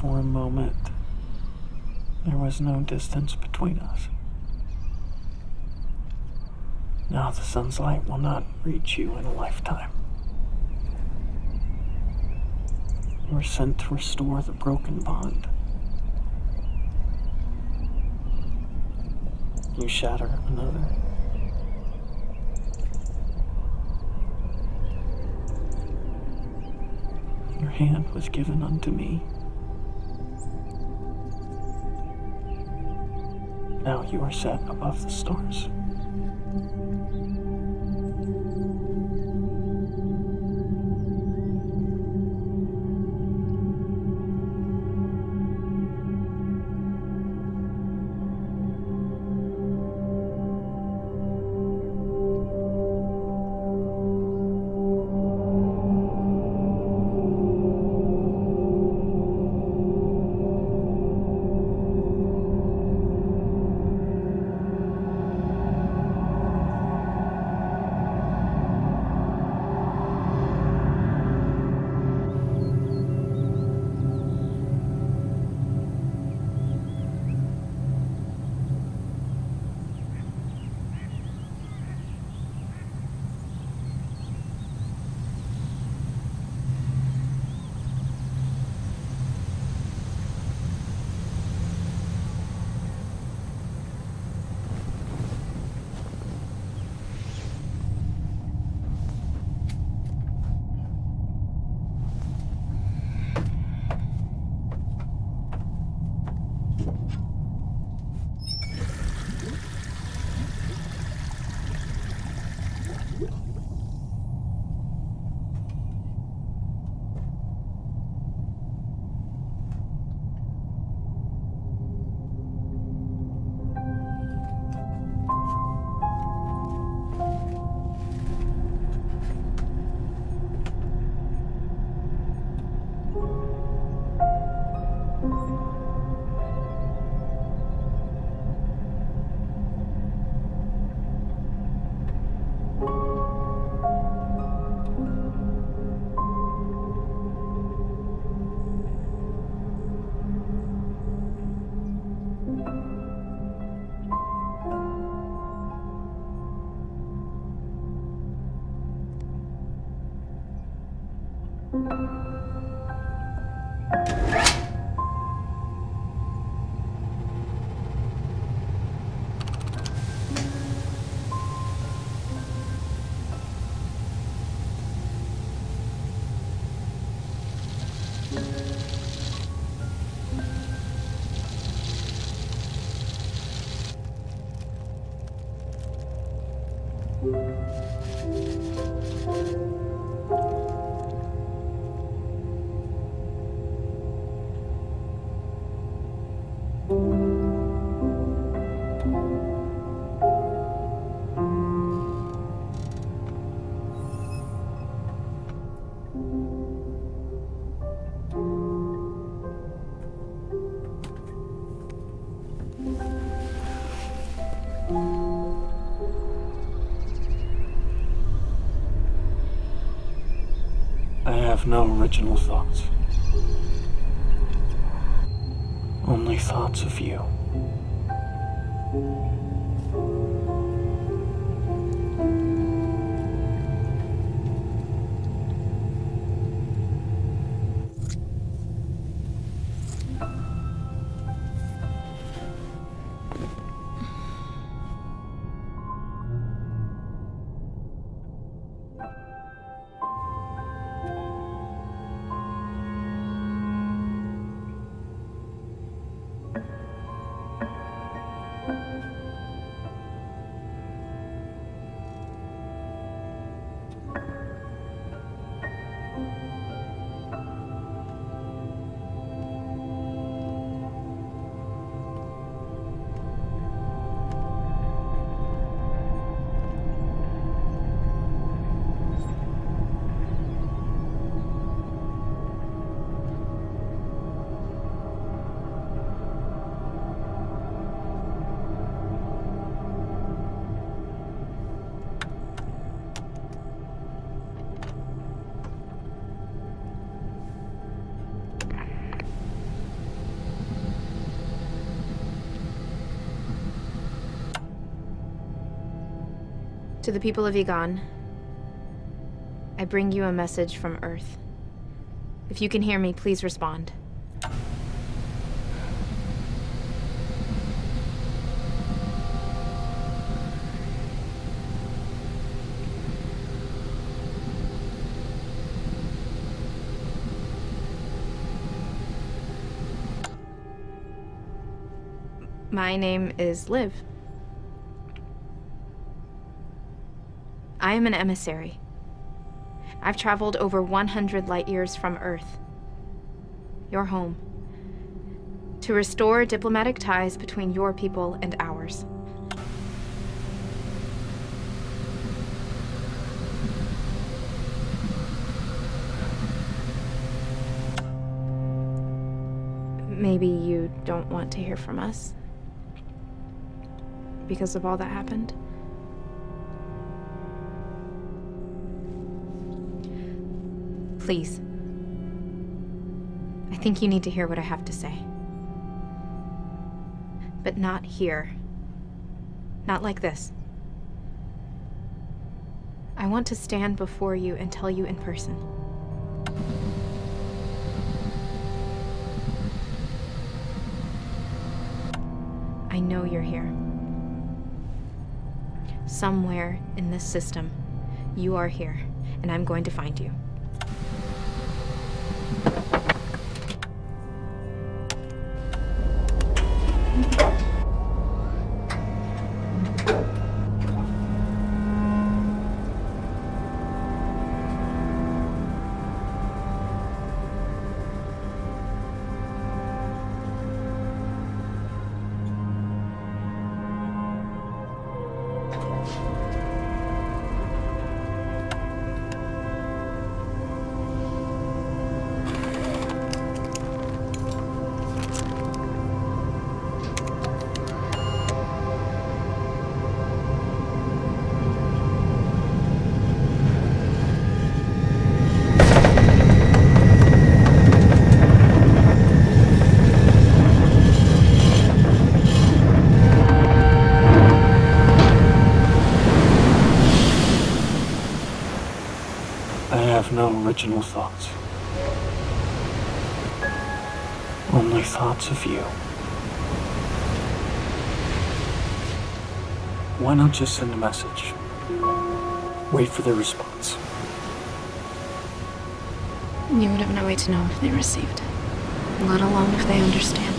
For a moment, there was no distance between us. Now the sun's light will not reach you in a lifetime. You are sent to restore the broken bond. You shatter another. Your hand was given unto me. Now you are set above the stars. I no original thoughts. Only thoughts of you. To the people of Egon, I bring you a message from Earth. If you can hear me, please respond. My name is Liv. I am an emissary. I've traveled over 100 light years from Earth, your home, to restore diplomatic ties between your people and ours. Maybe you don't want to hear from us because of all that happened. Please. I think you need to hear what I have to say. But not here. Not like this. I want to stand before you and tell you in person. I know you're here. Somewhere in this system, you are here, and I'm going to find you. Original thoughts. Only thoughts of you. Why not just send a message? Wait for their response. You would have no way to know if they received, it, let alone if they understand.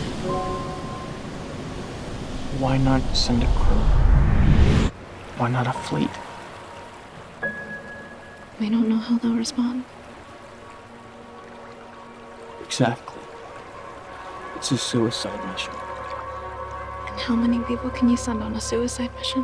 Why not send a crew? Why not a fleet? We don't know how they'll respond. Exactly. It's a suicide mission. And how many people can you send on a suicide mission?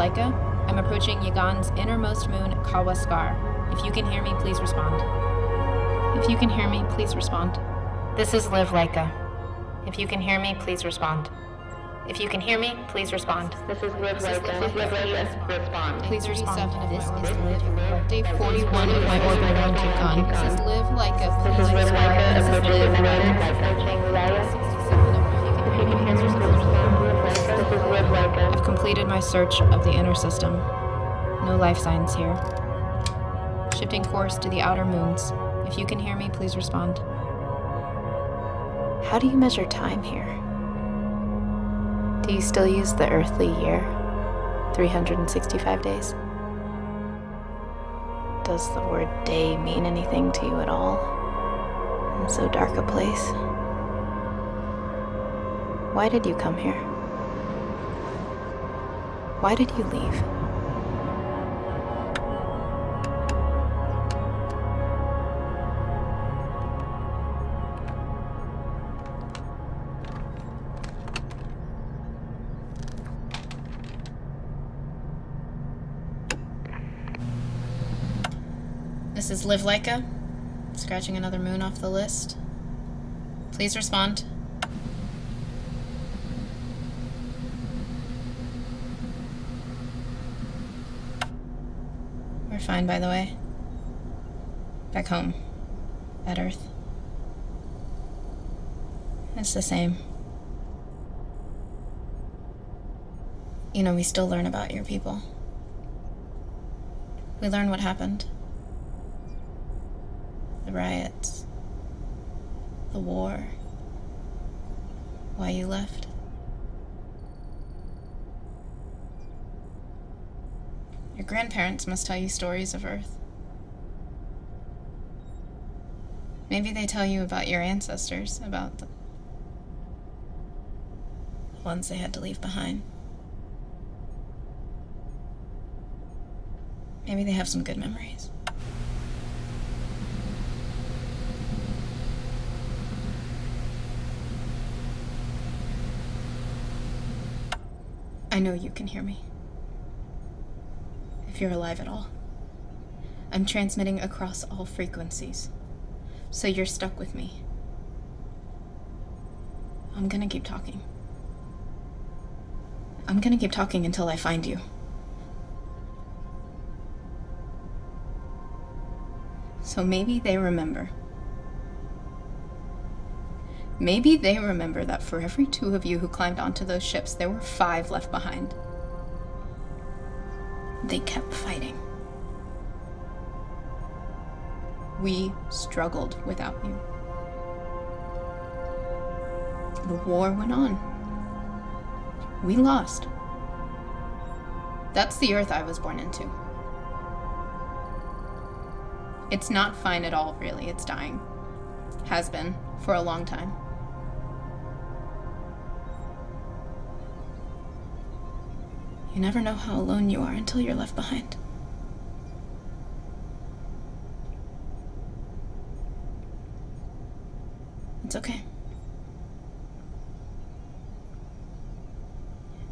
Laika. I'm approaching Yagan's innermost moon, Kawaskar. If you can hear me, please respond. If you can hear me, please respond. This is Liv Laika. If you can hear me, please respond. If you can hear me, please respond. This is Liv Laika. Liv Laika, respond. Please respond. This is Liv. Day 41 of my orbit around Yukon. This is Liv Laika. This is Liv Laika, approaching Raya. Approaching Raya. If you can hear me, please respond. I've completed my search of the inner system. No life signs here. Shifting course to the outer moons. If you can hear me, please respond. How do you measure time here? Do you still use the earthly year? 365 days? Does the word day mean anything to you at all? In so dark a place? Why did you come here? Why did you leave? This is Liv Laika, scratching another moon off the list. Please respond. By the way. Back home. At Earth. It's the same. You know, we still learn about your people. We learn what happened the riots, the war, why you left. Your grandparents must tell you stories of Earth. Maybe they tell you about your ancestors, about the ones they had to leave behind. Maybe they have some good memories. I know you can hear me. You're alive at all. I'm transmitting across all frequencies. So you're stuck with me. I'm gonna keep talking. I'm gonna keep talking until I find you. So maybe they remember. Maybe they remember that for every two of you who climbed onto those ships, there were five left behind. They kept fighting. We struggled without you. The war went on. We lost. That's the earth I was born into. It's not fine at all, really. It's dying. Has been for a long time. You never know how alone you are until you're left behind. It's okay.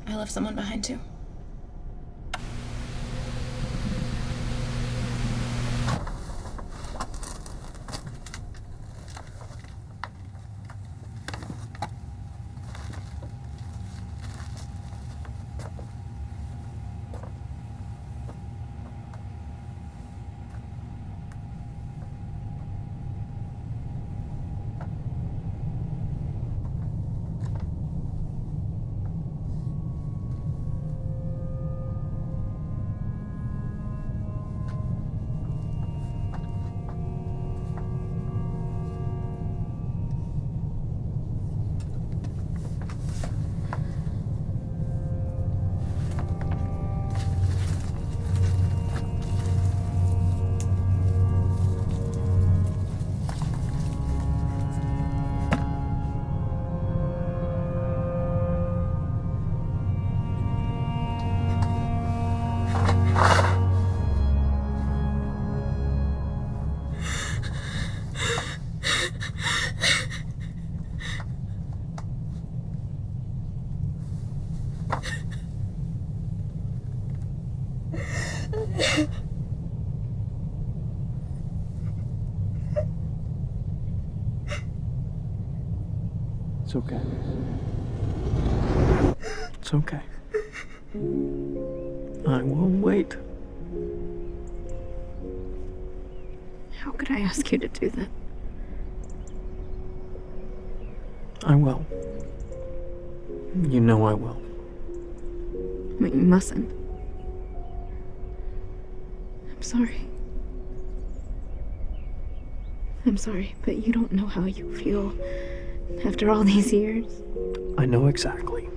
I left someone behind too. Okay. It's okay. I will wait. How could I ask you to do that? I will. You know I will. But you mustn't. I'm sorry. I'm sorry, but you don't know how you feel after all these years. I know exactly.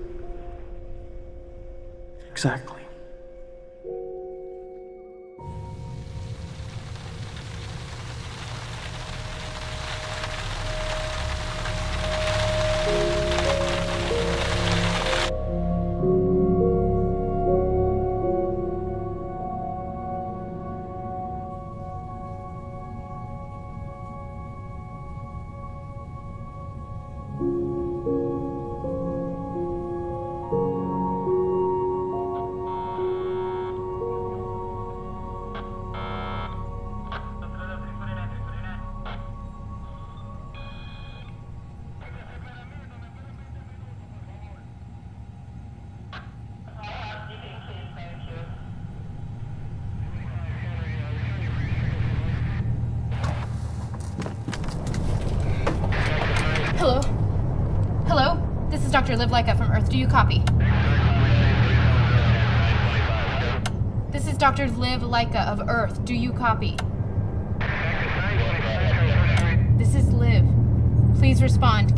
Exactly. Dr. Liv Laika from Earth. Do you copy? This is Dr. Liv Laika of Earth. Do you copy? This is Liv. Please respond.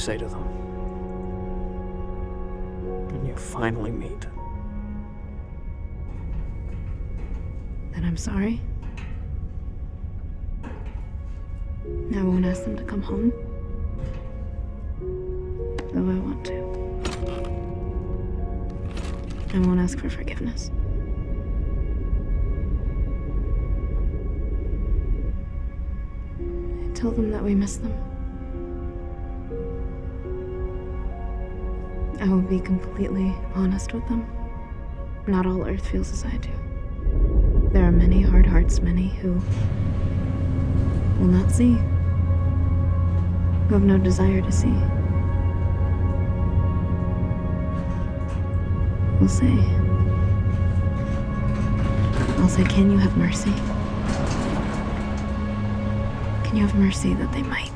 Say to them? When you finally meet. Then I'm sorry. I won't ask them to come home. Though I want to. I won't ask for forgiveness. I tell them that we miss them. I will be completely honest with them. Not all Earth feels as I do. There are many hard hearts, many who will not see, who have no desire to see. We'll say, I'll say, can you have mercy? Can you have mercy that they might?